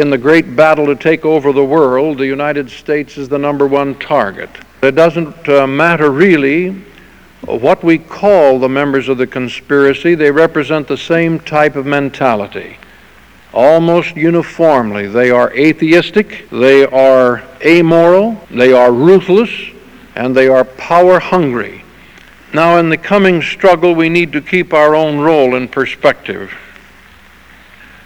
In the great battle to take over the world, the United States is the number one target. It doesn't uh, matter really what we call the members of the conspiracy, they represent the same type of mentality. Almost uniformly, they are atheistic, they are amoral, they are ruthless, and they are power hungry. Now, in the coming struggle, we need to keep our own role in perspective.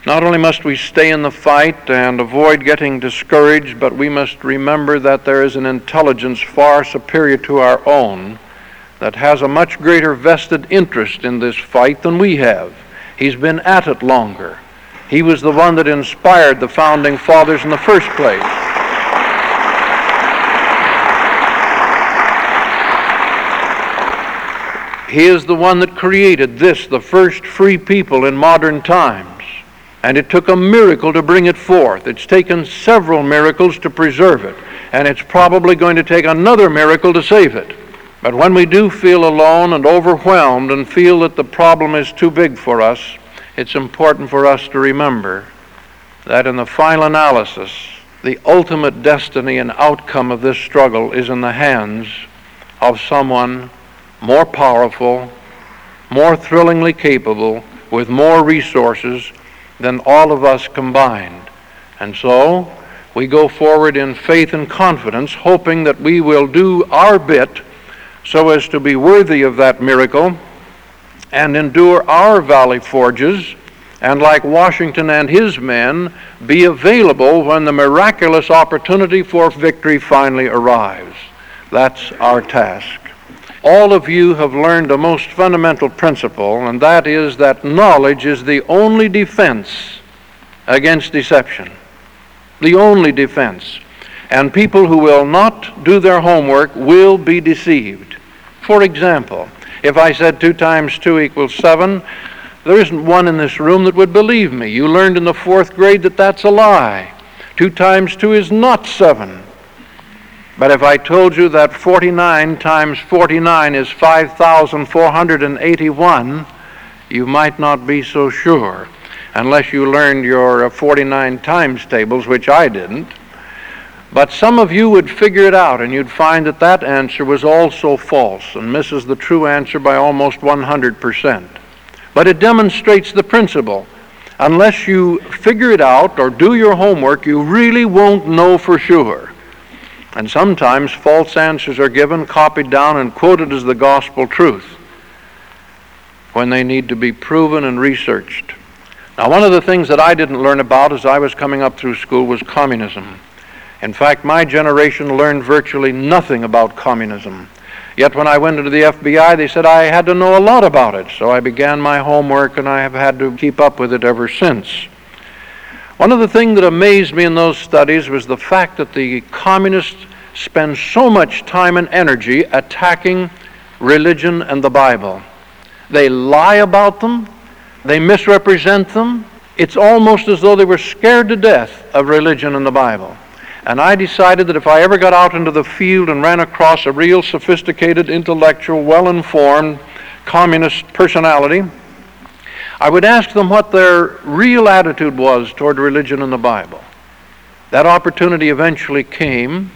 Not only must we stay in the fight and avoid getting discouraged, but we must remember that there is an intelligence far superior to our own that has a much greater vested interest in this fight than we have. He's been at it longer. He was the one that inspired the founding fathers in the first place. He is the one that created this, the first free people in modern times. And it took a miracle to bring it forth. It's taken several miracles to preserve it. And it's probably going to take another miracle to save it. But when we do feel alone and overwhelmed and feel that the problem is too big for us, it's important for us to remember that in the final analysis, the ultimate destiny and outcome of this struggle is in the hands of someone more powerful, more thrillingly capable, with more resources, than all of us combined. And so, we go forward in faith and confidence, hoping that we will do our bit so as to be worthy of that miracle and endure our valley forges, and like Washington and his men, be available when the miraculous opportunity for victory finally arrives. That's our task all of you have learned a most fundamental principle, and that is that knowledge is the only defense against deception. The only defense. And people who will not do their homework will be deceived. For example, if I said 2 times 2 equals 7, there isn't one in this room that would believe me. You learned in the fourth grade that that's a lie. 2 times 2 is not 7. But if I told you that 49 times 49 is 5,481, you might not be so sure, unless you learned your uh, 49 times tables, which I didn't. But some of you would figure it out, and you'd find that that answer was also false and misses the true answer by almost 100%. But it demonstrates the principle. Unless you figure it out or do your homework, you really won't know for sure. And sometimes false answers are given, copied down, and quoted as the gospel truth when they need to be proven and researched. Now, one of the things that I didn't learn about as I was coming up through school was communism. In fact, my generation learned virtually nothing about communism. Yet when I went into the FBI, they said I had to know a lot about it. So I began my homework and I have had to keep up with it ever since. One of the things that amazed me in those studies was the fact that the communists spend so much time and energy attacking religion and the Bible. They lie about them, they misrepresent them. It's almost as though they were scared to death of religion and the Bible. And I decided that if I ever got out into the field and ran across a real sophisticated, intellectual, well informed communist personality, I would ask them what their real attitude was toward religion and the Bible. That opportunity eventually came,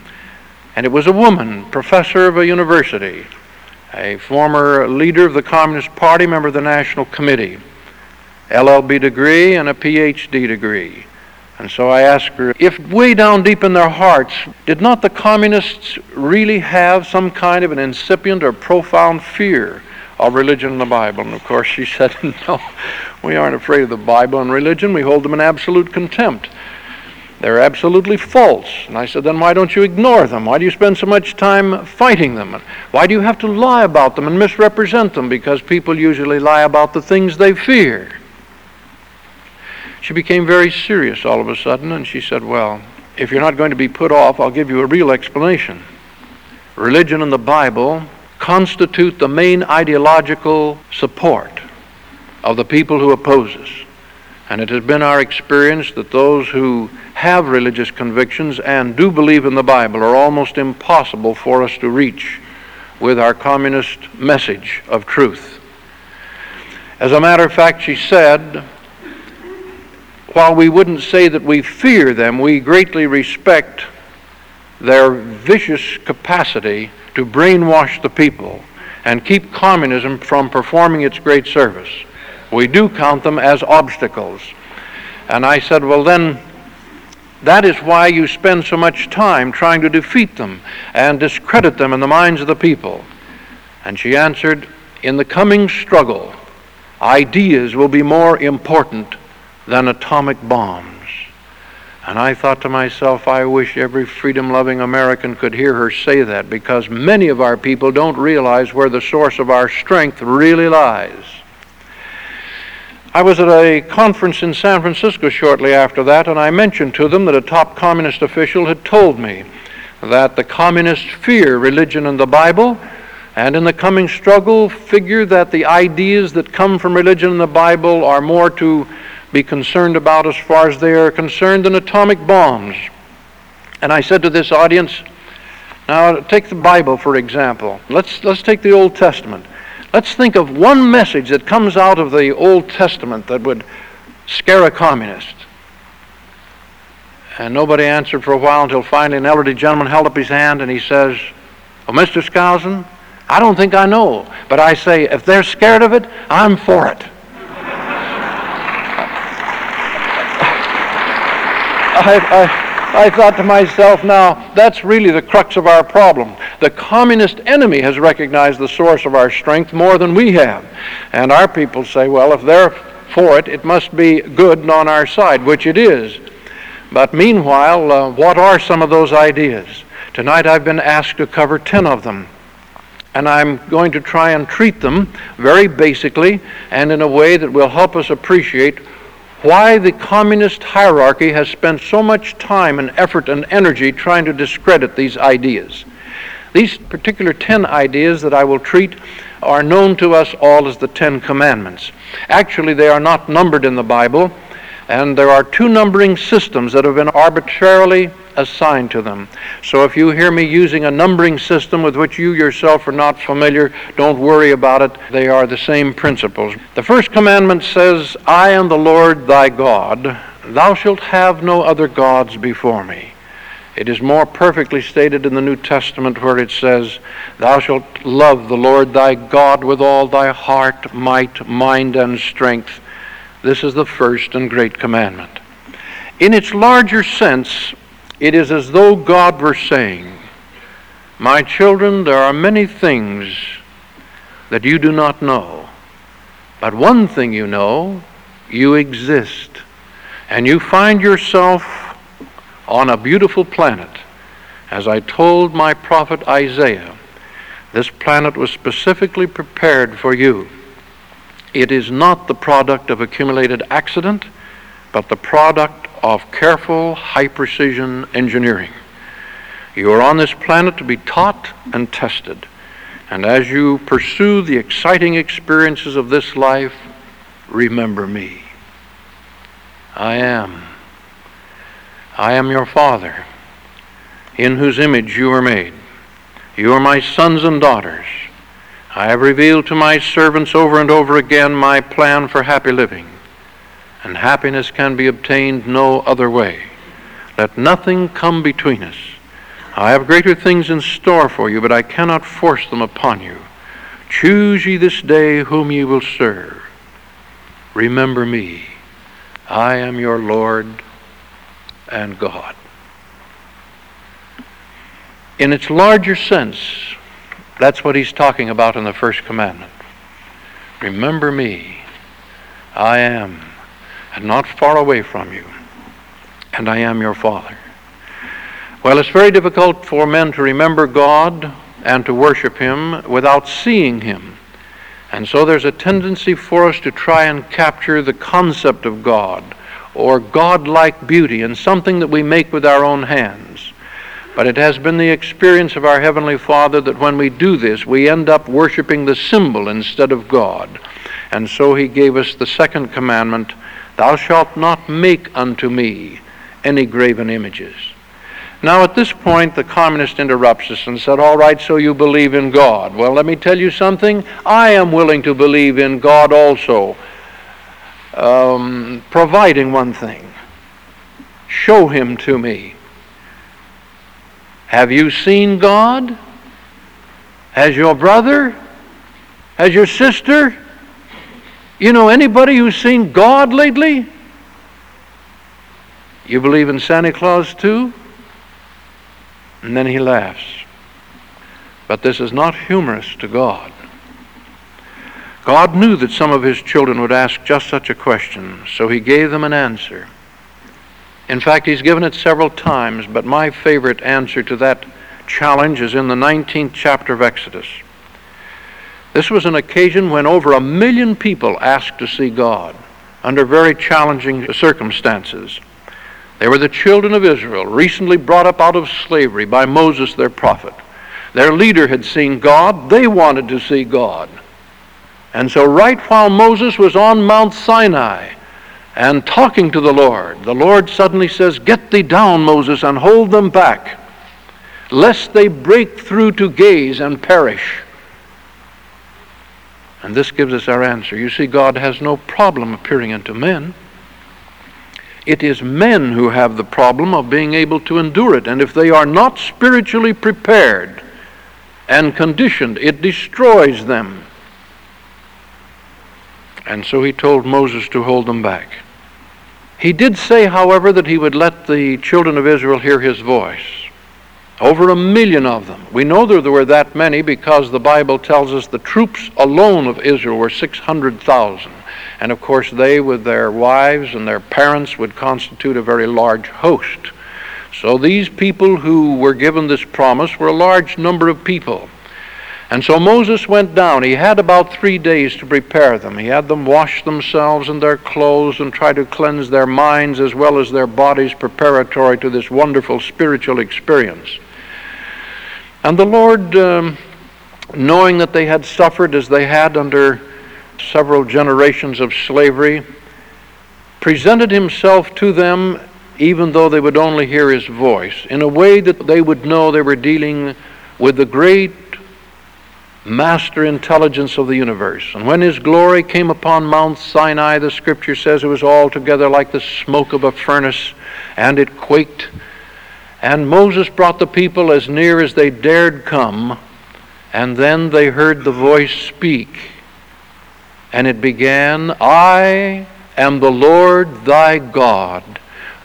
and it was a woman, professor of a university, a former leader of the Communist Party, member of the National Committee, LLB degree and a PhD degree. And so I asked her if way down deep in their hearts, did not the communists really have some kind of an incipient or profound fear of religion and the Bible. And of course, she said, No, we aren't afraid of the Bible and religion. We hold them in absolute contempt. They're absolutely false. And I said, Then why don't you ignore them? Why do you spend so much time fighting them? And why do you have to lie about them and misrepresent them? Because people usually lie about the things they fear. She became very serious all of a sudden and she said, Well, if you're not going to be put off, I'll give you a real explanation. Religion and the Bible constitute the main ideological support of the people who oppose us. And it has been our experience that those who have religious convictions and do believe in the Bible are almost impossible for us to reach with our communist message of truth. As a matter of fact, she said, while we wouldn't say that we fear them, we greatly respect their vicious capacity to brainwash the people and keep communism from performing its great service. We do count them as obstacles. And I said, well, then, that is why you spend so much time trying to defeat them and discredit them in the minds of the people. And she answered, In the coming struggle, ideas will be more important than atomic bombs. And I thought to myself, I wish every freedom loving American could hear her say that because many of our people don't realize where the source of our strength really lies. I was at a conference in San Francisco shortly after that, and I mentioned to them that a top communist official had told me that the communists fear religion and the Bible, and in the coming struggle figure that the ideas that come from religion and the Bible are more to be concerned about as far as they are concerned than atomic bombs. And I said to this audience, now take the Bible for example. Let's, let's take the Old Testament. Let's think of one message that comes out of the Old Testament that would scare a communist. And nobody answered for a while until finally an elderly gentleman held up his hand and he says, oh, Well, Mr. Skousen, I don't think I know, but I say, if they're scared of it, I'm for it. I, I, I thought to myself, now, that's really the crux of our problem. The communist enemy has recognized the source of our strength more than we have. And our people say, well, if they're for it, it must be good and on our side, which it is. But meanwhile, uh, what are some of those ideas? Tonight I've been asked to cover 10 of them. And I'm going to try and treat them very basically and in a way that will help us appreciate why the communist hierarchy has spent so much time and effort and energy trying to discredit these ideas. These particular 10 ideas that I will treat are known to us all as the Ten Commandments. Actually, they are not numbered in the Bible, and there are two numbering systems that have been arbitrarily assigned to them. So if you hear me using a numbering system with which you yourself are not familiar, don't worry about it. They are the same principles. The first commandment says, I am the Lord thy God. Thou shalt have no other gods before me. It is more perfectly stated in the New Testament where it says, Thou shalt love the Lord thy God with all thy heart, might, mind, and strength. This is the first and great commandment. In its larger sense, it is as though God were saying, My children, there are many things that you do not know. But one thing you know, you exist. And you find yourself on a beautiful planet. As I told my prophet Isaiah, this planet was specifically prepared for you. It is not the product of accumulated accident, but the product of careful, high precision engineering. You are on this planet to be taught and tested. And as you pursue the exciting experiences of this life, remember me. I am. I am your Father, in whose image you were made. You are my sons and daughters. I have revealed to my servants over and over again my plan for happy living and happiness can be obtained no other way. Let nothing come between us. I have greater things in store for you, but I cannot force them upon you. Choose ye this day whom ye will serve. Remember me. I am your Lord and God. In its larger sense, that's what he's talking about in the first commandment. Remember me. I am and not far away from you, and I am your Father. Well, it's very difficult for men to remember God and to worship Him without seeing Him. And so there's a tendency for us to try and capture the concept of God or God like beauty in something that we make with our own hands. But it has been the experience of our Heavenly Father that when we do this, we end up worshiping the symbol instead of God. And so He gave us the second commandment Thou shalt not make unto me any graven images. Now, at this point, the communist interrupts us and said, All right, so you believe in God. Well, let me tell you something. I am willing to believe in God also, um, providing one thing show him to me. Have you seen God? Has your brother? Has your sister? You know anybody who's seen God lately? You believe in Santa Claus too? And then he laughs. But this is not humorous to God. God knew that some of his children would ask just such a question, so he gave them an answer. In fact, he's given it several times, but my favorite answer to that challenge is in the 19th chapter of Exodus. This was an occasion when over a million people asked to see God under very challenging circumstances. They were the children of Israel, recently brought up out of slavery by Moses, their prophet. Their leader had seen God. They wanted to see God. And so, right while Moses was on Mount Sinai, and talking to the Lord, the Lord suddenly says, Get thee down, Moses, and hold them back, lest they break through to gaze and perish. And this gives us our answer. You see, God has no problem appearing unto men. It is men who have the problem of being able to endure it. And if they are not spiritually prepared and conditioned, it destroys them. And so he told Moses to hold them back. He did say, however, that he would let the children of Israel hear his voice. Over a million of them. We know there were that many because the Bible tells us the troops alone of Israel were 600,000. And of course, they, with their wives and their parents, would constitute a very large host. So these people who were given this promise were a large number of people. And so Moses went down. He had about three days to prepare them. He had them wash themselves and their clothes and try to cleanse their minds as well as their bodies preparatory to this wonderful spiritual experience. And the Lord, um, knowing that they had suffered as they had under several generations of slavery, presented himself to them even though they would only hear his voice, in a way that they would know they were dealing with the great master intelligence of the universe. And when his glory came upon Mount Sinai, the scripture says it was altogether like the smoke of a furnace, and it quaked. And Moses brought the people as near as they dared come, and then they heard the voice speak. And it began, I am the Lord thy God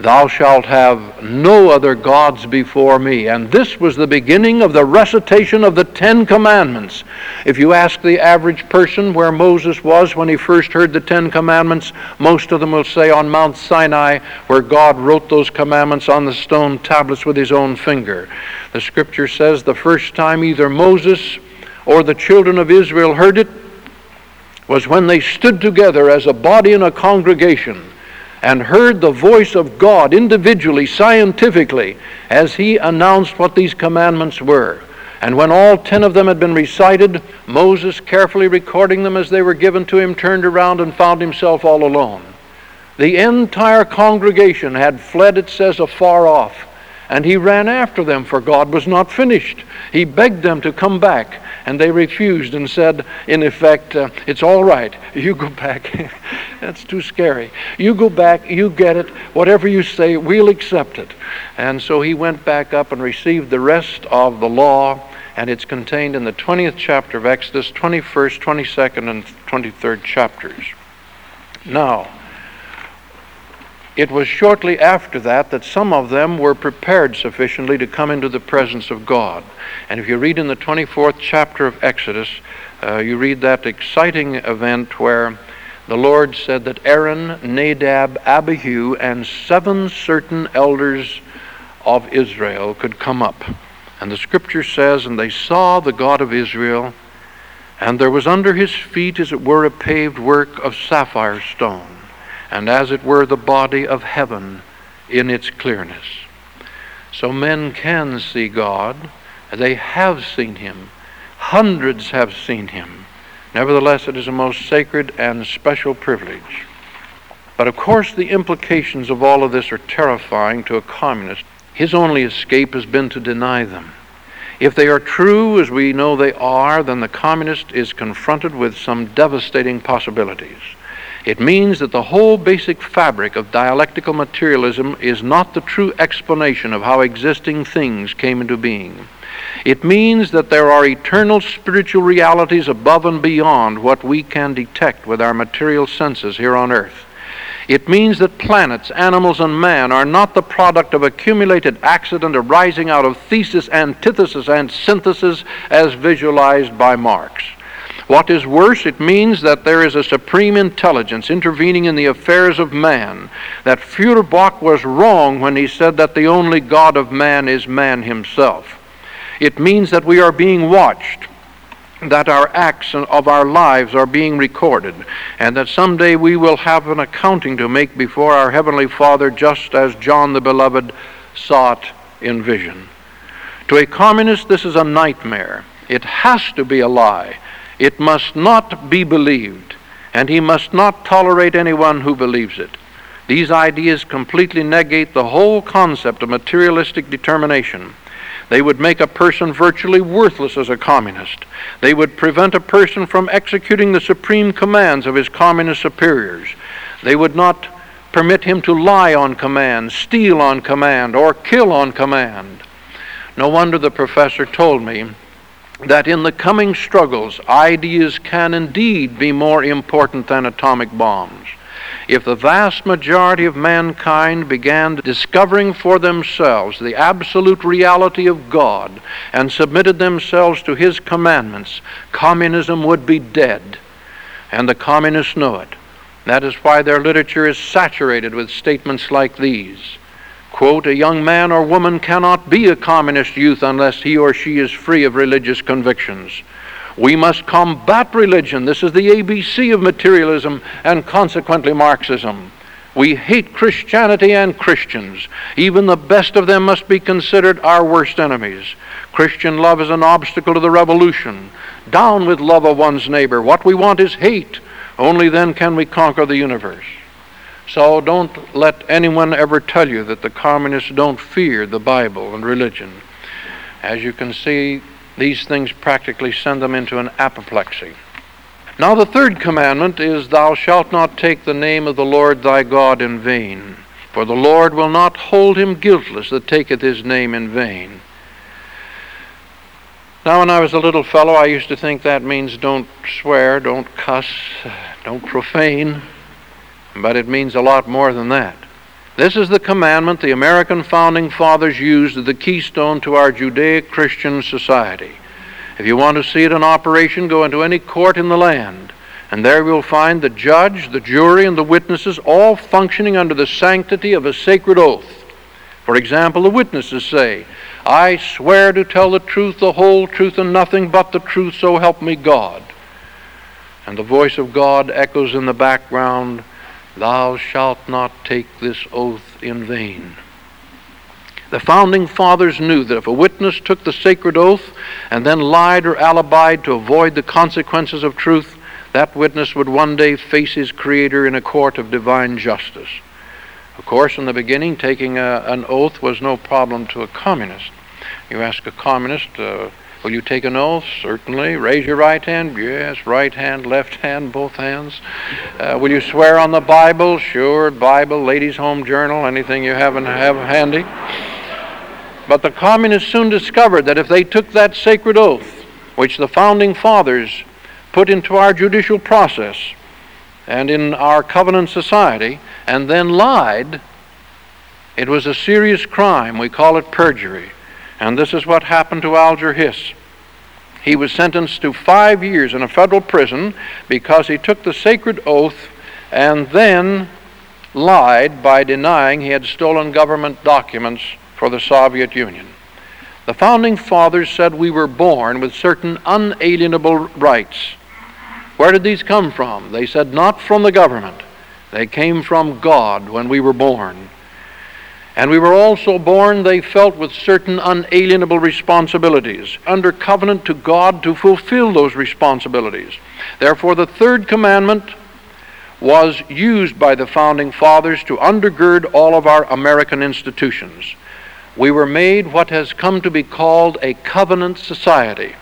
Thou shalt have no other gods before me. And this was the beginning of the recitation of the Ten Commandments. If you ask the average person where Moses was when he first heard the Ten Commandments, most of them will say on Mount Sinai, where God wrote those commandments on the stone tablets with his own finger. The scripture says the first time either Moses or the children of Israel heard it was when they stood together as a body in a congregation and heard the voice of God individually, scientifically, as he announced what these commandments were. And when all ten of them had been recited, Moses, carefully recording them as they were given to him, turned around and found himself all alone. The entire congregation had fled, it says, afar off. And he ran after them, for God was not finished. He begged them to come back, and they refused and said, in effect, uh, It's all right. You go back. That's too scary. You go back, you get it. Whatever you say, we'll accept it. And so he went back up and received the rest of the law, and it's contained in the 20th chapter of Exodus, 21st, 22nd, and 23rd chapters. Now, it was shortly after that that some of them were prepared sufficiently to come into the presence of God. And if you read in the 24th chapter of Exodus, uh, you read that exciting event where the Lord said that Aaron, Nadab, Abihu, and seven certain elders of Israel could come up. And the scripture says, And they saw the God of Israel, and there was under his feet, as it were, a paved work of sapphire stone and as it were the body of heaven in its clearness. So men can see God. They have seen him. Hundreds have seen him. Nevertheless, it is a most sacred and special privilege. But of course, the implications of all of this are terrifying to a communist. His only escape has been to deny them. If they are true, as we know they are, then the communist is confronted with some devastating possibilities. It means that the whole basic fabric of dialectical materialism is not the true explanation of how existing things came into being. It means that there are eternal spiritual realities above and beyond what we can detect with our material senses here on earth. It means that planets, animals, and man are not the product of accumulated accident arising out of thesis, antithesis, and synthesis as visualized by Marx. What is worse, it means that there is a supreme intelligence intervening in the affairs of man, that Feuerbach was wrong when he said that the only God of man is man himself. It means that we are being watched, that our acts of our lives are being recorded, and that someday we will have an accounting to make before our Heavenly Father, just as John the Beloved saw it in vision. To a communist, this is a nightmare. It has to be a lie. It must not be believed, and he must not tolerate anyone who believes it. These ideas completely negate the whole concept of materialistic determination. They would make a person virtually worthless as a communist. They would prevent a person from executing the supreme commands of his communist superiors. They would not permit him to lie on command, steal on command, or kill on command. No wonder the professor told me that in the coming struggles, ideas can indeed be more important than atomic bombs. If the vast majority of mankind began discovering for themselves the absolute reality of God and submitted themselves to His commandments, communism would be dead. And the communists know it. That is why their literature is saturated with statements like these Quote, a young man or woman cannot be a communist youth unless he or she is free of religious convictions. We must combat religion. This is the ABC of materialism and consequently Marxism. We hate Christianity and Christians. Even the best of them must be considered our worst enemies. Christian love is an obstacle to the revolution. Down with love of one's neighbor. What we want is hate. Only then can we conquer the universe. So don't let anyone ever tell you that the communists don't fear the Bible and religion. As you can see, these things practically send them into an apoplexy. Now, the third commandment is, Thou shalt not take the name of the Lord thy God in vain, for the Lord will not hold him guiltless that taketh his name in vain. Now, when I was a little fellow, I used to think that means don't swear, don't cuss, don't profane. But it means a lot more than that. This is the commandment the American founding fathers used as the keystone to our Judaic Christian society. If you want to see it in operation, go into any court in the land, and there you'll find the judge, the jury, and the witnesses all functioning under the sanctity of a sacred oath. For example, the witnesses say, I swear to tell the truth, the whole truth, and nothing but the truth, so help me God. And the voice of God echoes in the background, Thou shalt not take this oath in vain. The founding fathers knew that if a witness took the sacred oath and then lied or alibied to avoid the consequences of truth, that witness would one day face his Creator in a court of divine justice. Of course, in the beginning, taking a, an oath was no problem to a communist. You ask a communist, uh, Will you take an oath? Certainly. Raise your right hand. Yes. Right hand, left hand, both hands. Uh, will you swear on the Bible? Sure. Bible, Ladies' Home Journal, anything you happen to have handy. But the communists soon discovered that if they took that sacred oath, which the founding fathers put into our judicial process and in our covenant society, and then lied, it was a serious crime. We call it perjury. And this is what happened to Alger Hiss. He was sentenced to five years in a federal prison because he took the sacred oath and then lied by denying he had stolen government documents for the Soviet Union. The founding fathers said we were born with certain unalienable rights. Where did these come from? They said not from the government. They came from God when we were born. And we were also born, they felt, with certain unalienable responsibilities, under covenant to God to fulfill those responsibilities. Therefore, the third commandment was used by the founding fathers to undergird all of our American institutions. We were made what has come to be called a covenant society.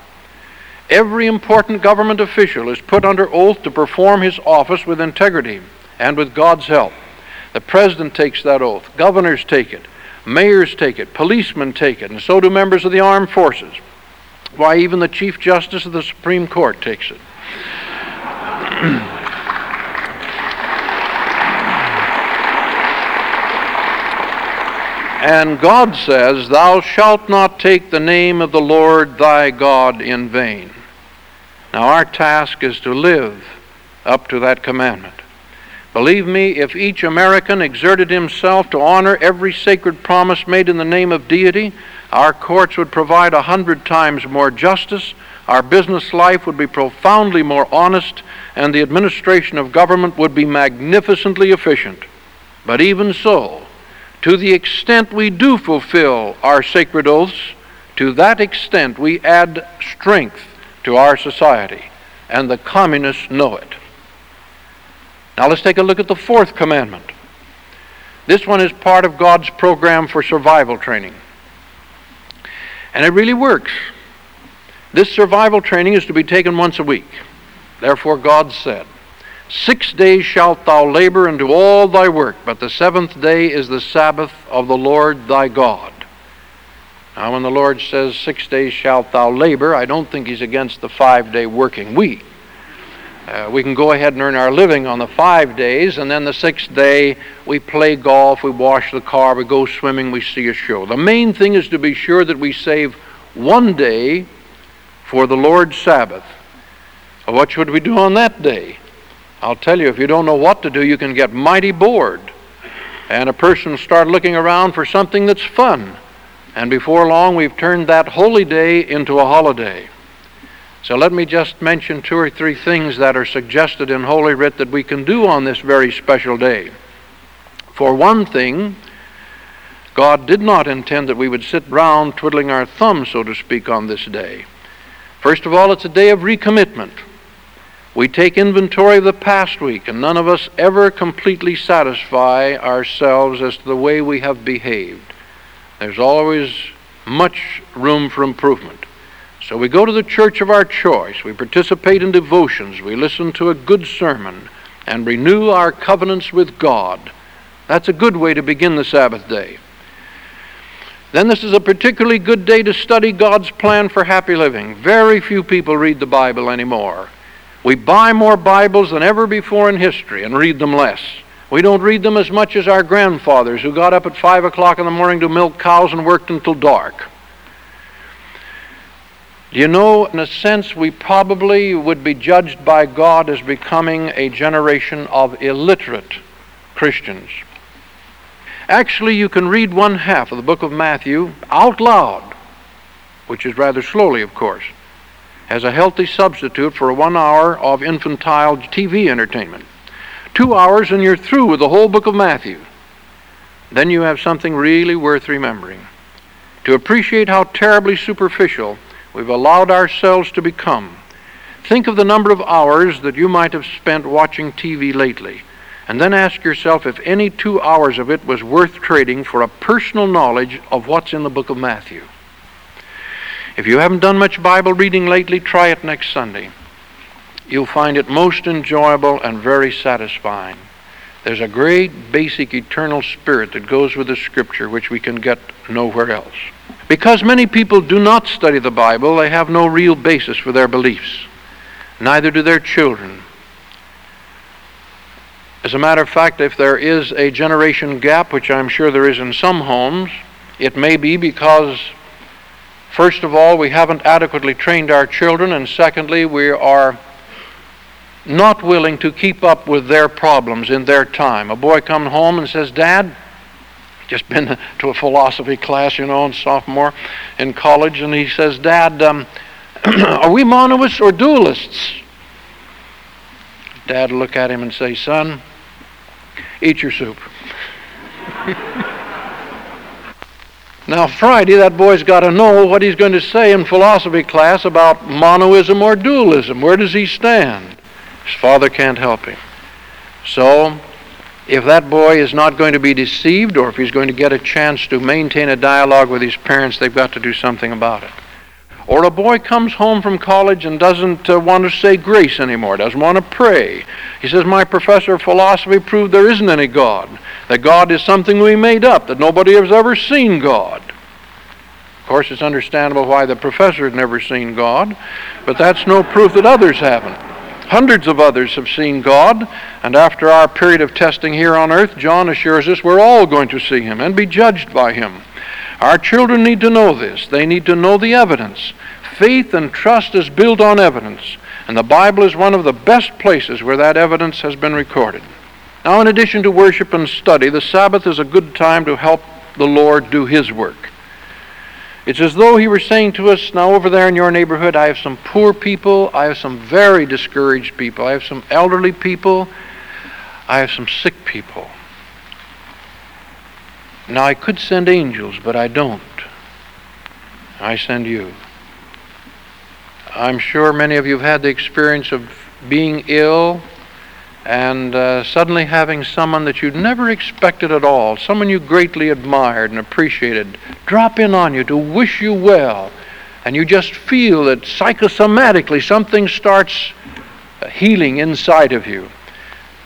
Every important government official is put under oath to perform his office with integrity and with God's help. The president takes that oath, governors take it, mayors take it, policemen take it, and so do members of the armed forces. Why, even the Chief Justice of the Supreme Court takes it. And God says, Thou shalt not take the name of the Lord thy God in vain. Now, our task is to live up to that commandment. Believe me, if each American exerted himself to honor every sacred promise made in the name of deity, our courts would provide a hundred times more justice, our business life would be profoundly more honest, and the administration of government would be magnificently efficient. But even so, to the extent we do fulfill our sacred oaths, to that extent we add strength to our society, and the communists know it. Now let's take a look at the fourth commandment. This one is part of God's program for survival training. And it really works. This survival training is to be taken once a week. Therefore, God said, Six days shalt thou labor and do all thy work, but the seventh day is the Sabbath of the Lord thy God. Now, when the Lord says, Six days shalt thou labor, I don't think he's against the five day working week. Uh, we can go ahead and earn our living on the five days, and then the sixth day we play golf, we wash the car, we go swimming, we see a show. The main thing is to be sure that we save one day for the Lord's Sabbath. Well, what should we do on that day? I'll tell you, if you don't know what to do, you can get mighty bored. And a person start looking around for something that's fun. And before long, we've turned that holy day into a holiday. So let me just mention two or three things that are suggested in Holy Writ that we can do on this very special day. For one thing, God did not intend that we would sit round twiddling our thumbs, so to speak, on this day. First of all, it's a day of recommitment. We take inventory of the past week, and none of us ever completely satisfy ourselves as to the way we have behaved. There's always much room for improvement. So we go to the church of our choice, we participate in devotions, we listen to a good sermon, and renew our covenants with God. That's a good way to begin the Sabbath day. Then this is a particularly good day to study God's plan for happy living. Very few people read the Bible anymore. We buy more Bibles than ever before in history and read them less. We don't read them as much as our grandfathers who got up at 5 o'clock in the morning to milk cows and worked until dark. Do you know, in a sense, we probably would be judged by God as becoming a generation of illiterate Christians. Actually, you can read one half of the book of Matthew out loud, which is rather slowly, of course, as a healthy substitute for one hour of infantile TV entertainment. Two hours and you're through with the whole book of Matthew. Then you have something really worth remembering. To appreciate how terribly superficial we've allowed ourselves to become. Think of the number of hours that you might have spent watching TV lately, and then ask yourself if any two hours of it was worth trading for a personal knowledge of what's in the book of Matthew. If you haven't done much Bible reading lately, try it next Sunday. You'll find it most enjoyable and very satisfying. There's a great basic eternal spirit that goes with the scripture which we can get nowhere else. Because many people do not study the Bible, they have no real basis for their beliefs. Neither do their children. As a matter of fact, if there is a generation gap, which I'm sure there is in some homes, it may be because, first of all, we haven't adequately trained our children, and secondly, we are not willing to keep up with their problems in their time. A boy comes home and says, Dad, just been to a philosophy class, you know, in sophomore in college, and he says, Dad, um, are we monoweists or dualists? Dad will look at him and say, Son, Eat your soup. now, Friday, that boy's got to know what he's going to say in philosophy class about monoism or dualism. Where does he stand? His father can't help him. So, if that boy is not going to be deceived or if he's going to get a chance to maintain a dialogue with his parents, they've got to do something about it. Or a boy comes home from college and doesn't uh, want to say grace anymore, doesn't want to pray. He says, My professor of philosophy proved there isn't any God, that God is something we made up, that nobody has ever seen God. Of course, it's understandable why the professor had never seen God, but that's no proof that others haven't. Hundreds of others have seen God, and after our period of testing here on earth, John assures us we're all going to see Him and be judged by Him. Our children need to know this. They need to know the evidence. Faith and trust is built on evidence, and the Bible is one of the best places where that evidence has been recorded. Now, in addition to worship and study, the Sabbath is a good time to help the Lord do His work. It's as though He were saying to us, now over there in your neighborhood, I have some poor people, I have some very discouraged people, I have some elderly people, I have some sick people. Now, I could send angels, but I don't. I send you. I'm sure many of you have had the experience of being ill and uh, suddenly having someone that you'd never expected at all, someone you greatly admired and appreciated, drop in on you to wish you well. And you just feel that psychosomatically something starts healing inside of you.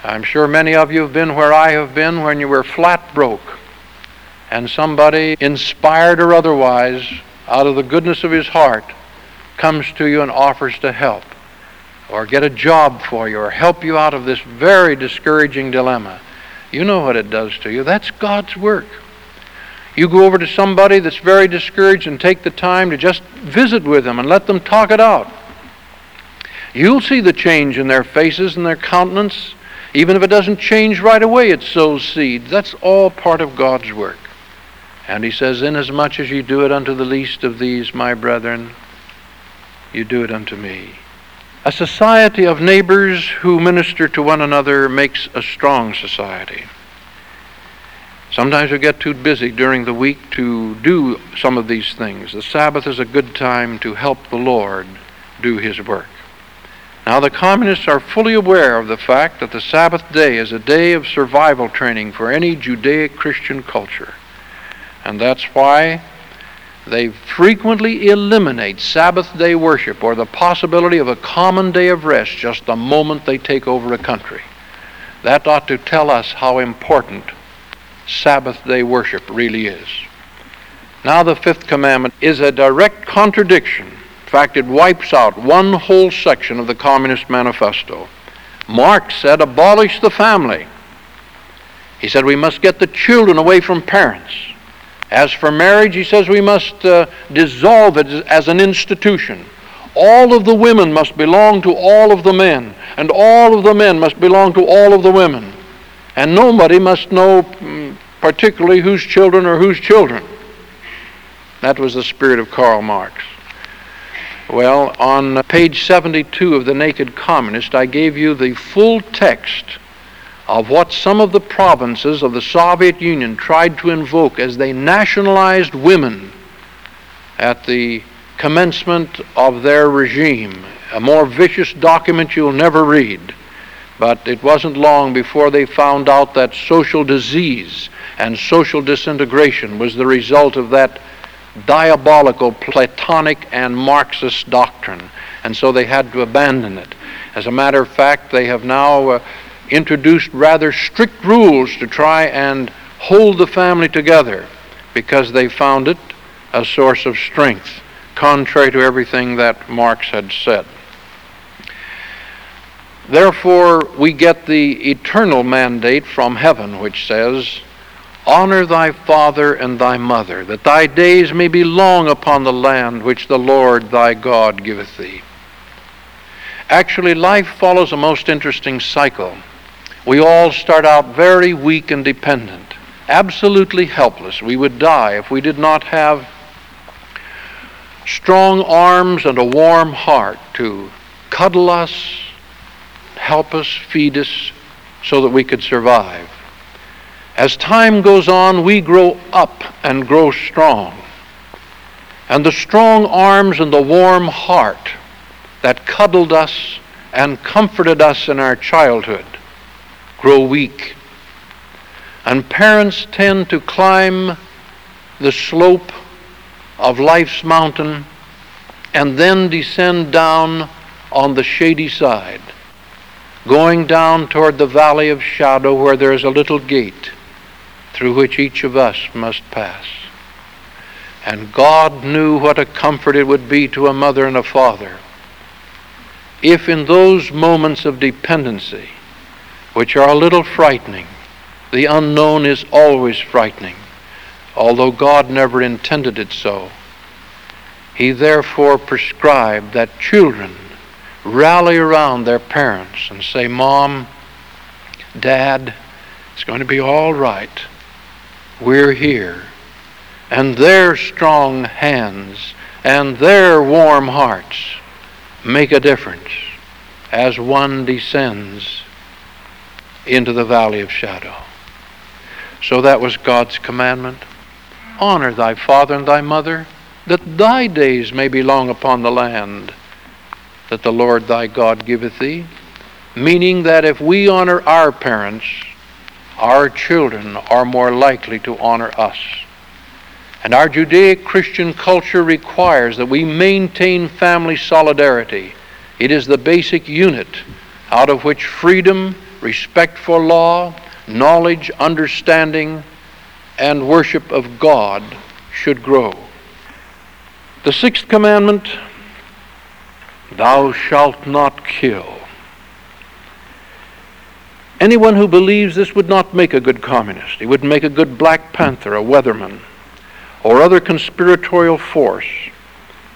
I'm sure many of you have been where I have been when you were flat broke and somebody, inspired or otherwise, out of the goodness of his heart, comes to you and offers to help, or get a job for you, or help you out of this very discouraging dilemma, you know what it does to you. That's God's work. You go over to somebody that's very discouraged and take the time to just visit with them and let them talk it out. You'll see the change in their faces and their countenance. Even if it doesn't change right away, it sows seeds. That's all part of God's work. And he says, Inasmuch as you do it unto the least of these, my brethren, you do it unto me. A society of neighbors who minister to one another makes a strong society. Sometimes we get too busy during the week to do some of these things. The Sabbath is a good time to help the Lord do his work. Now, the communists are fully aware of the fact that the Sabbath day is a day of survival training for any Judaic Christian culture. And that's why they frequently eliminate Sabbath day worship or the possibility of a common day of rest just the moment they take over a country. That ought to tell us how important Sabbath day worship really is. Now, the fifth commandment is a direct contradiction. In fact, it wipes out one whole section of the Communist Manifesto. Marx said, abolish the family. He said, we must get the children away from parents. As for marriage, he says we must uh, dissolve it as an institution. All of the women must belong to all of the men, and all of the men must belong to all of the women. And nobody must know mm, particularly whose children are whose children. That was the spirit of Karl Marx. Well, on page 72 of The Naked Communist, I gave you the full text of what some of the provinces of the Soviet Union tried to invoke as they nationalized women at the commencement of their regime. A more vicious document you'll never read. But it wasn't long before they found out that social disease and social disintegration was the result of that diabolical Platonic and Marxist doctrine. And so they had to abandon it. As a matter of fact, they have now. Uh, introduced rather strict rules to try and hold the family together because they found it a source of strength, contrary to everything that Marx had said. Therefore, we get the eternal mandate from heaven, which says, Honor thy father and thy mother, that thy days may be long upon the land which the Lord thy God giveth thee. Actually, life follows a most interesting cycle. We all start out very weak and dependent, absolutely helpless. We would die if we did not have strong arms and a warm heart to cuddle us, help us, feed us, so that we could survive. As time goes on, we grow up and grow strong. And the strong arms and the warm heart that cuddled us and comforted us in our childhood grow weak. And parents tend to climb the slope of life's mountain and then descend down on the shady side, going down toward the valley of shadow where there is a little gate through which each of us must pass. And God knew what a comfort it would be to a mother and a father if in those moments of dependency, which are a little frightening, the unknown is always frightening, although God never intended it so. He therefore prescribed that children rally around their parents and say, Mom, Dad, it's going to be all right. We're here. And their strong hands and their warm hearts make a difference as one descends into the valley of shadow. So that was God's commandment. Honor thy father and thy mother, that thy days may be long upon the land that the Lord thy God giveth thee. Meaning that if we honor our parents, our children are more likely to honor us. And our Judaic Christian culture requires that we maintain family solidarity. It is the basic unit out of which freedom, respect for law, knowledge, understanding, and worship of God should grow. The sixth commandment Thou shalt not kill. Anyone who believes this would not make a good communist. He wouldn't make a good Black Panther, a weatherman or other conspiratorial force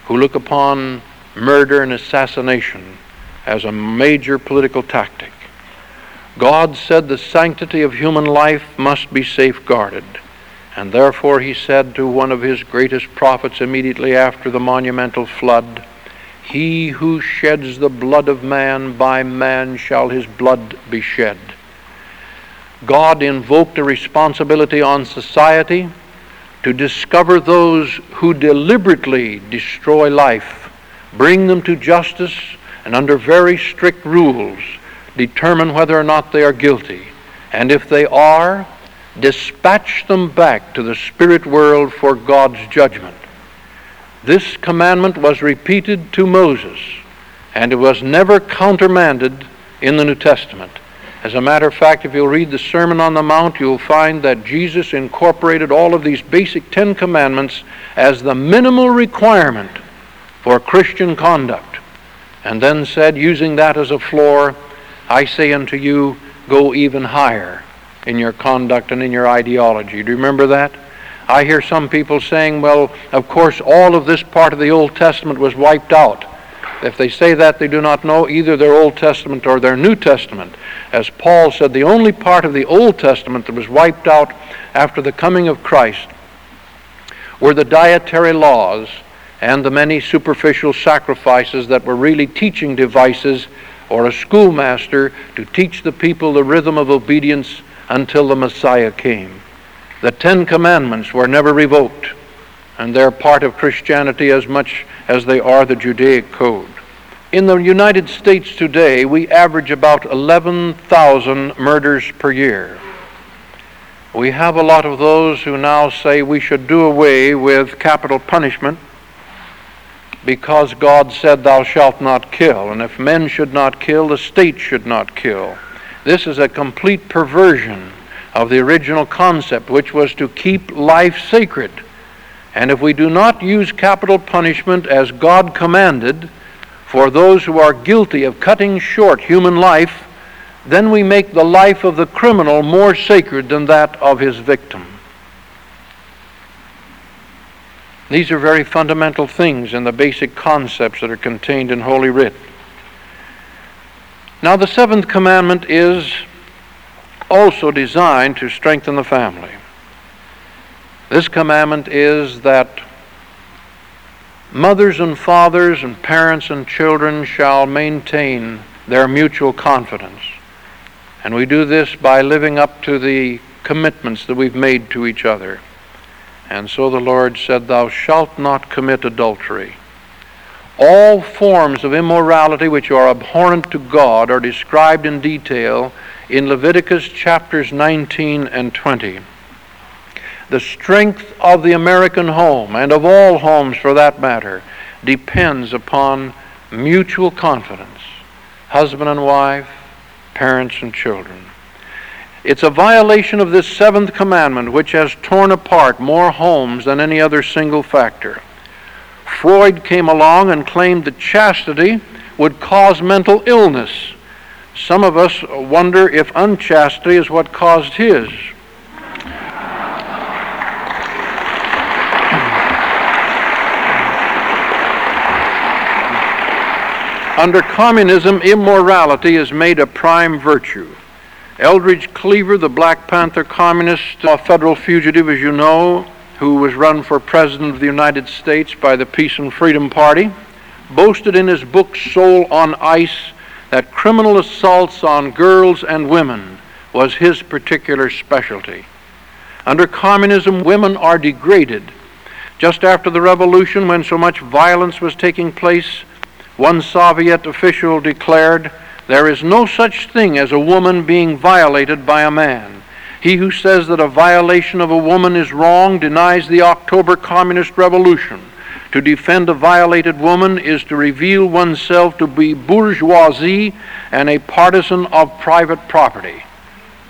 who look upon murder and assassination as a major political tactic. God said the sanctity of human life must be safeguarded. And therefore he said to one of his greatest prophets immediately after the monumental flood, He who sheds the blood of man, by man shall his blood be shed. God invoked a responsibility on society to discover those who deliberately destroy life, bring them to justice, and under very strict rules determine whether or not they are guilty. And if they are, dispatch them back to the spirit world for God's judgment. This commandment was repeated to Moses, and it was never countermanded in the New Testament. As a matter of fact, if you'll read the Sermon on the Mount, you'll find that Jesus incorporated all of these basic Ten Commandments as the minimal requirement for Christian conduct, and then said, using that as a floor, I say unto you, go even higher in your conduct and in your ideology. Do you remember that? I hear some people saying, well, of course, all of this part of the Old Testament was wiped out. If they say that, they do not know either their Old Testament or their New Testament. As Paul said, the only part of the Old Testament that was wiped out after the coming of Christ were the dietary laws and the many superficial sacrifices that were really teaching devices or a schoolmaster to teach the people the rhythm of obedience until the Messiah came. The Ten Commandments were never revoked, and they're part of Christianity as much as they are the Judaic code. In the United States today, we average about 11,000 murders per year. We have a lot of those who now say we should do away with capital punishment because God said, Thou shalt not kill. And if men should not kill, the state should not kill. This is a complete perversion of the original concept, which was to keep life sacred. And if we do not use capital punishment as God commanded for those who are guilty of cutting short human life, then we make the life of the criminal more sacred than that of his victim. These are very fundamental things in the basic concepts that are contained in Holy Writ. Now, the seventh commandment is also designed to strengthen the family. This commandment is that mothers and fathers and parents and children shall maintain their mutual confidence. And we do this by living up to the commitments that we've made to each other. And so the Lord said, Thou shalt not commit adultery. All forms of immorality which are abhorrent to God are described in detail in Leviticus chapters 19 and 20. The strength of the American home, and of all homes for that matter, depends upon mutual confidence husband and wife, parents and children. It's a violation of this seventh commandment which has torn apart more homes than any other single factor. Freud came along and claimed that chastity would cause mental illness. Some of us wonder if unchastity is what caused his. Under communism, immorality is made a prime virtue. Eldridge Cleaver, the Black Panther communist, a federal fugitive, as you know, who was run for President of the United States by the Peace and Freedom Party, boasted in his book Soul on Ice that criminal assaults on girls and women was his particular specialty. Under communism, women are degraded. Just after the revolution, when so much violence was taking place, one Soviet official declared, There is no such thing as a woman being violated by a man. He who says that a violation of a woman is wrong denies the October Communist Revolution. To defend a violated woman is to reveal oneself to be bourgeoisie and a partisan of private property.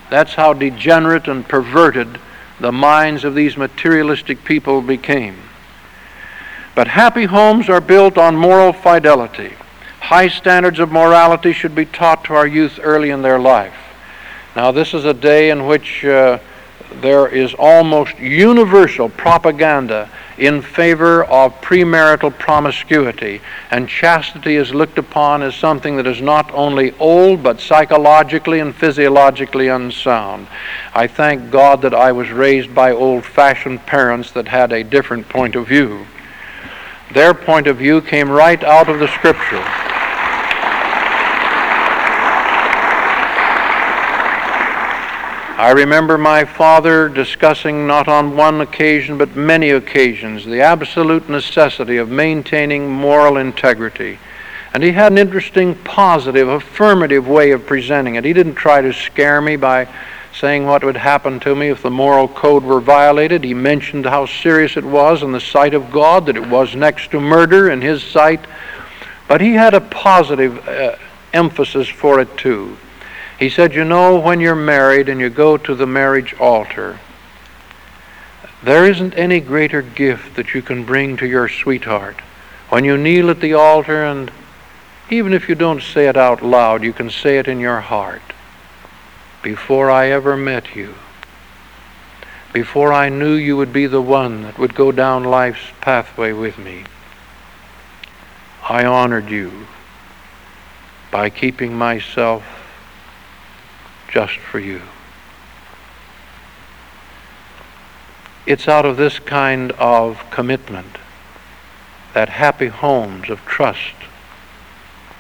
That's how degenerate and perverted the minds of these materialistic people became. But happy homes are built on moral fidelity. High standards of morality should be taught to our youth early in their life. Now, this is a day in which uh, there is almost universal propaganda in favor of premarital promiscuity, and chastity is looked upon as something that is not only old but psychologically and physiologically unsound. I thank God that I was raised by old fashioned parents that had a different point of view. Their point of view came right out of the Scripture. I remember my father discussing not on one occasion but many occasions the absolute necessity of maintaining moral integrity. And he had an interesting, positive, affirmative way of presenting it. He didn't try to scare me by saying what would happen to me if the moral code were violated. He mentioned how serious it was in the sight of God, that it was next to murder in his sight. But he had a positive uh, emphasis for it too. He said, You know, when you're married and you go to the marriage altar, there isn't any greater gift that you can bring to your sweetheart. When you kneel at the altar, and even if you don't say it out loud, you can say it in your heart before I ever met you, before I knew you would be the one that would go down life's pathway with me, I honored you by keeping myself just for you. It's out of this kind of commitment that happy homes of trust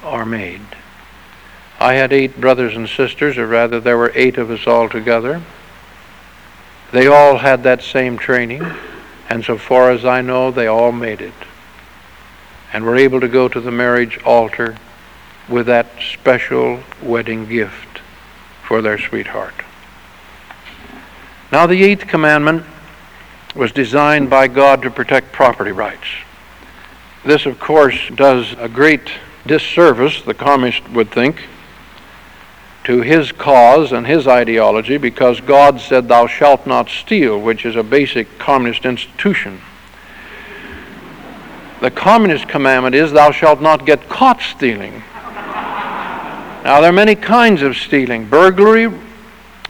are made. I had eight brothers and sisters, or rather, there were eight of us all together. They all had that same training, and so far as I know, they all made it. And were able to go to the marriage altar with that special wedding gift for their sweetheart. Now, the eighth commandment was designed by God to protect property rights. This, of course, does a great disservice, the communist would think, to his cause and his ideology because God said, Thou shalt not steal, which is a basic communist institution. The communist commandment is, Thou shalt not get caught stealing. Now, there are many kinds of stealing. Burglary,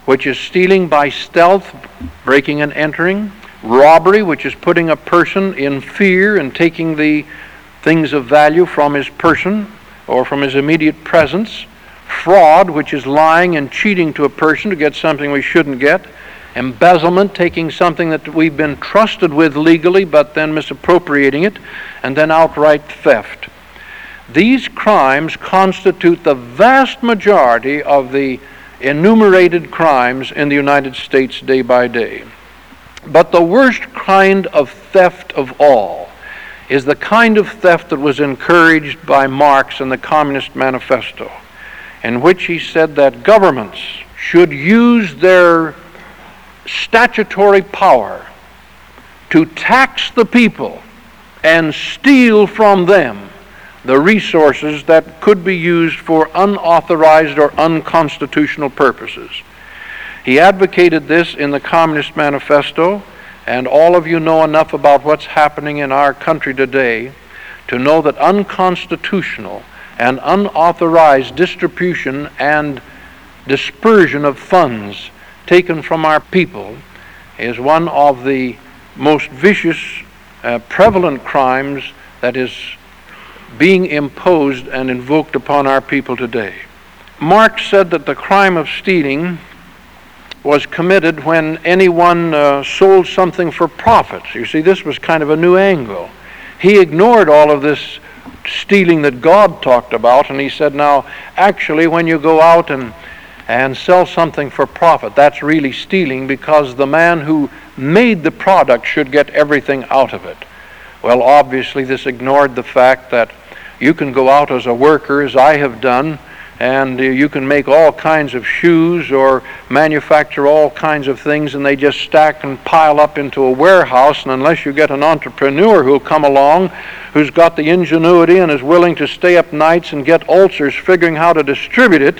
which is stealing by stealth, breaking and entering, robbery, which is putting a person in fear and taking the things of value from his person or from his immediate presence. Fraud, which is lying and cheating to a person to get something we shouldn't get, embezzlement, taking something that we've been trusted with legally but then misappropriating it, and then outright theft. These crimes constitute the vast majority of the enumerated crimes in the United States day by day. But the worst kind of theft of all is the kind of theft that was encouraged by Marx in the Communist Manifesto, in which he said that governments should use their statutory power to tax the people and steal from them the resources that could be used for unauthorized or unconstitutional purposes. He advocated this in the Communist Manifesto, and all of you know enough about what's happening in our country today to know that unconstitutional and unauthorized distribution and dispersion of funds taken from our people is one of the most vicious, uh, prevalent crimes that is being imposed and invoked upon our people today. Marx said that the crime of stealing was committed when anyone uh, sold something for profits. You see, this was kind of a new angle. He ignored all of this stealing that God talked about, and he said, now, actually, when you go out and and sell something for profit. That's really stealing because the man who made the product should get everything out of it. Well, obviously, this ignored the fact that you can go out as a worker, as I have done, and uh, you can make all kinds of shoes or manufacture all kinds of things, and they just stack and pile up into a warehouse. And unless you get an entrepreneur who'll come along, who's got the ingenuity and is willing to stay up nights and get ulcers figuring how to distribute it,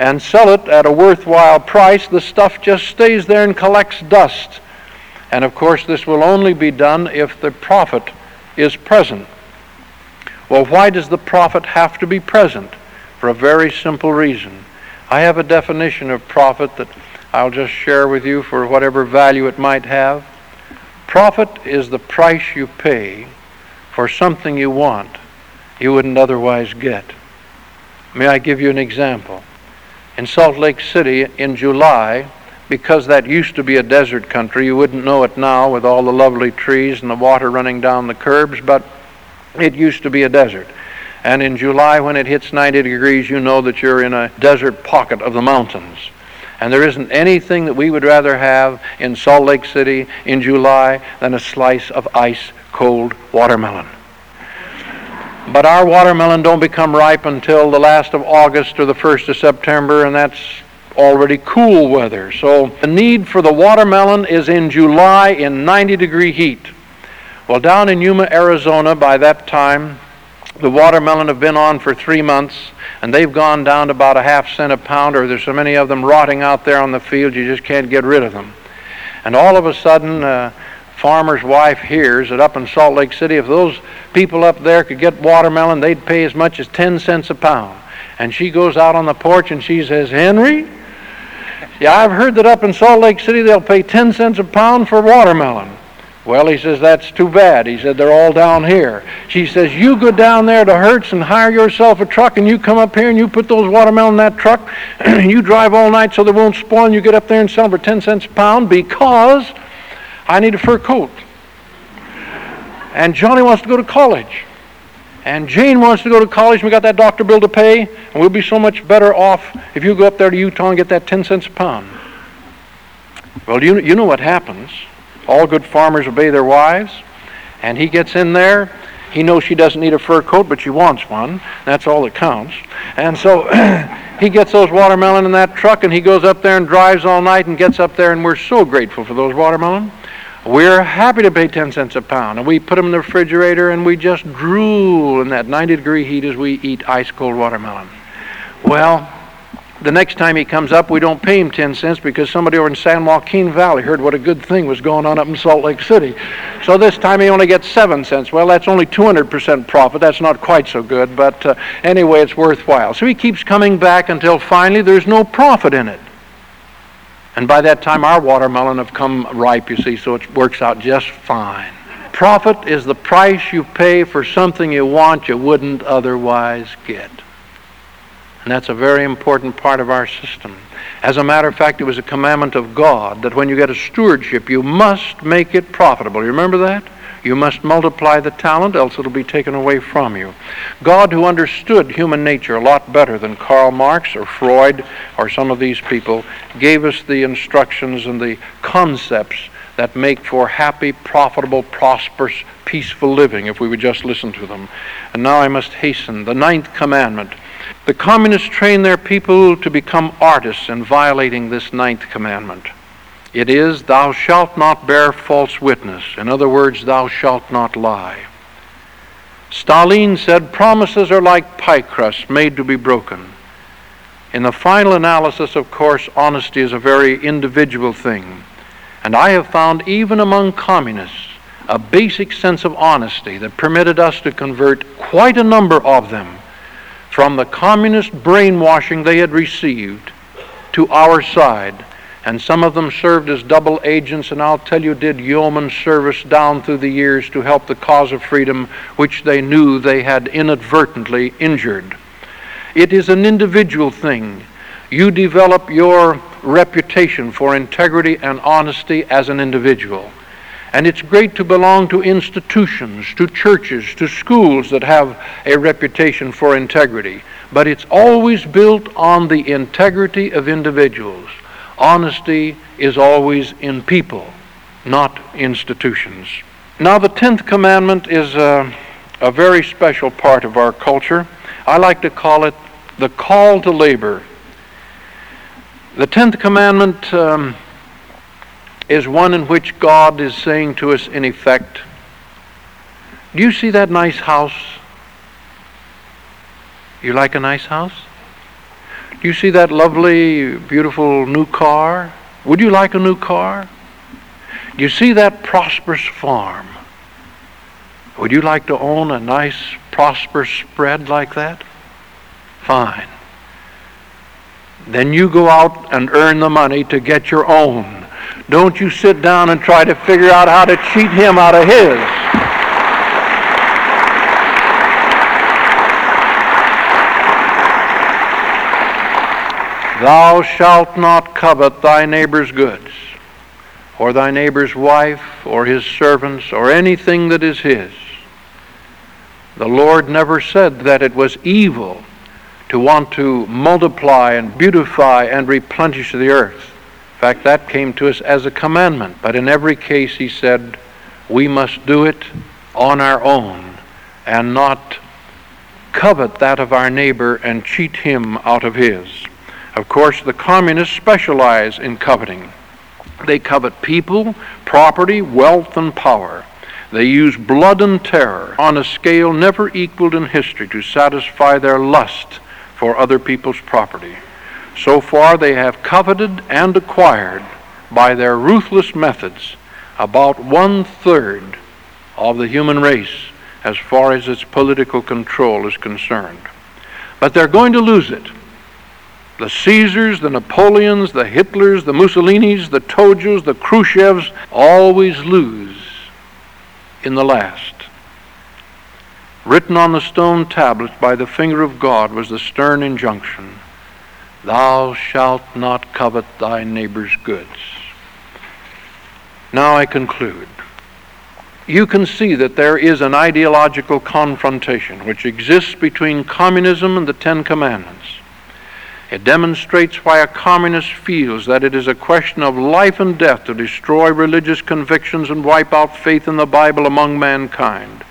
and sell it at a worthwhile price, the stuff just stays there and collects dust. And of course, this will only be done if the profit is present. Well, why does the profit have to be present? For a very simple reason. I have a definition of profit that I'll just share with you for whatever value it might have. Profit is the price you pay for something you want you wouldn't otherwise get. May I give you an example? in Salt Lake City in July, because that used to be a desert country. You wouldn't know it now with all the lovely trees and the water running down the curbs, but it used to be a desert. And in July, when it hits 90 degrees, you know that you're in a desert pocket of the mountains. And there isn't anything that we would rather have in Salt Lake City in July than a slice of ice cold watermelon. But our watermelon don't become ripe until the last of August or the first of September, and that's already cool weather. So the need for the watermelon is in July in 90 degree heat. Well, down in Yuma, Arizona, by that time, the watermelon have been on for three months, and they've gone down to about a half cent a pound, or there's so many of them rotting out there on the field, you just can't get rid of them. And all of a sudden, uh, farmer's wife hears that up in Salt Lake City, if those people up there could get watermelon, they'd pay as much as 10 cents a pound. And she goes out on the porch and she says, Henry, yeah, I've heard that up in Salt Lake City they'll pay 10 cents a pound for watermelon. Well, he says, that's too bad. He said, they're all down here. She says, you go down there to Hertz and hire yourself a truck and you come up here and you put those watermelon in that truck and you drive all night so they won't spoil and you get up there and sell them for 10 cents a pound because I need a fur coat. And Johnny wants to go to college. And Jane wants to go to college, and we got that doctor bill to pay, and we'll be so much better off if you go up there to Utah and get that 10 cents a pound. Well, you, you know what happens. All good farmers obey their wives, and he gets in there. He knows she doesn't need a fur coat, but she wants one. That's all that counts. And so he gets those watermelon in that truck, and he goes up there and drives all night and gets up there, and we're so grateful for those watermelon. We're happy to pay 10 cents a pound. And we put them in the refrigerator and we just drool in that 90 degree heat as we eat ice cold watermelon. Well, the next time he comes up, we don't pay him 10 cents because somebody over in San Joaquin Valley heard what a good thing was going on up in Salt Lake City. So this time he only gets 7 cents. Well, that's only 200% profit. That's not quite so good, but uh, anyway, it's worthwhile. So he keeps coming back until finally there's no profit in it. And by that time, our watermelon have come ripe, you see, so it works out just fine. Profit is the price you pay for something you want you wouldn't otherwise get. And that's a very important part of our system. As a matter of fact, it was a commandment of God that when you get a stewardship, you must make it profitable. You remember that? You must multiply the talent, else it'll be taken away from you. God, who understood human nature a lot better than Karl Marx or Freud or some of these people, gave us the instructions and the concepts that make for happy, profitable, prosperous, peaceful living if we would just listen to them. And now I must hasten. The ninth commandment. The communists train their people to become artists in violating this ninth commandment. It is, Thou shalt not bear false witness. In other words, Thou shalt not lie. Stalin said, Promises are like pie crusts made to be broken. In the final analysis, of course, honesty is a very individual thing. And I have found, even among communists, a basic sense of honesty that permitted us to convert quite a number of them from the communist brainwashing they had received to our side and some of them served as double agents, and I'll tell you, did yeoman service down through the years to help the cause of freedom, which they knew they had inadvertently injured. It is an individual thing. You develop your reputation for integrity and honesty as an individual. And it's great to belong to institutions, to churches, to schools that have a reputation for integrity. But it's always built on the integrity of individuals. Honesty is always in people, not institutions. Now, the tenth commandment is a, a very special part of our culture. I like to call it the call to labor. The tenth commandment um, is one in which God is saying to us, in effect, Do you see that nice house? You like a nice house? You see that lovely, beautiful new car? Would you like a new car? You see that prosperous farm? Would you like to own a nice, prosperous spread like that? Fine. Then you go out and earn the money to get your own. Don't you sit down and try to figure out how to cheat him out of his. Thou shalt not covet thy neighbor's goods, or thy neighbor's wife, or his servants, or anything that is his. The Lord never said that it was evil to want to multiply and beautify and replenish the earth. In fact, that came to us as a commandment. But in every case, he said, we must do it on our own and not covet that of our neighbor and cheat him out of his. Of course, the communists specialize in coveting. They covet people, property, wealth, and power. They use blood and terror on a scale never equaled in history to satisfy their lust for other people's property. So far, they have coveted and acquired by their ruthless methods about one third of the human race as far as its political control is concerned. But they're going to lose it the Caesars, the Napoleons, the Hitlers, the Mussolinis, the Tojos, the Khrushchevs always lose in the last. Written on the stone tablets by the finger of God was the stern injunction Thou shalt not covet thy neighbor's goods. Now I conclude. You can see that there is an ideological confrontation which exists between communism and the Ten Commandments. It demonstrates why a communist feels that it is a question of life and death to destroy religious convictions and wipe out faith in the Bible among mankind.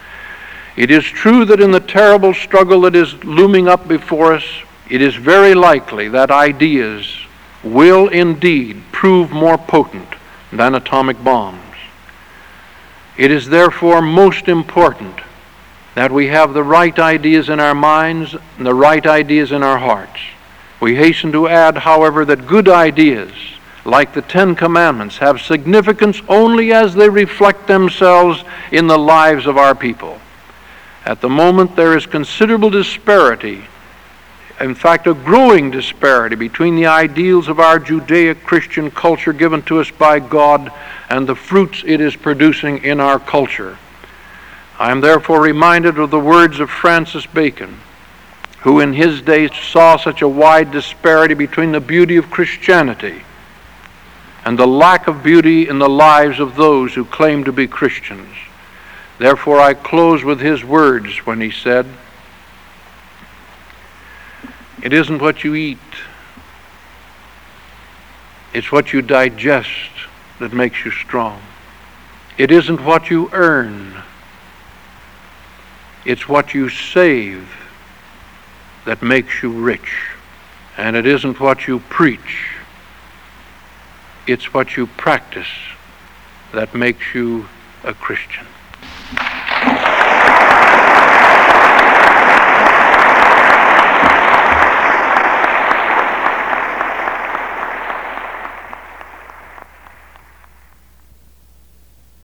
It is true that in the terrible struggle that is looming up before us, it is very likely that ideas will indeed prove more potent than atomic bombs. It is therefore most important that we have the right ideas in our minds and the right ideas in our hearts. We hasten to add, however, that good ideas, like the Ten Commandments, have significance only as they reflect themselves in the lives of our people. At the moment, there is considerable disparity, in fact, a growing disparity between the ideals of our Judaic Christian culture given to us by God and the fruits it is producing in our culture. I am therefore reminded of the words of Francis Bacon who in his day saw such a wide disparity between the beauty of Christianity and the lack of beauty in the lives of those who claim to be Christians. Therefore, I close with his words when he said, It isn't what you eat, it's what you digest that makes you strong. It isn't what you earn, it's what you save that makes you rich. And it isn't what you preach, it's what you practice that makes you a Christian.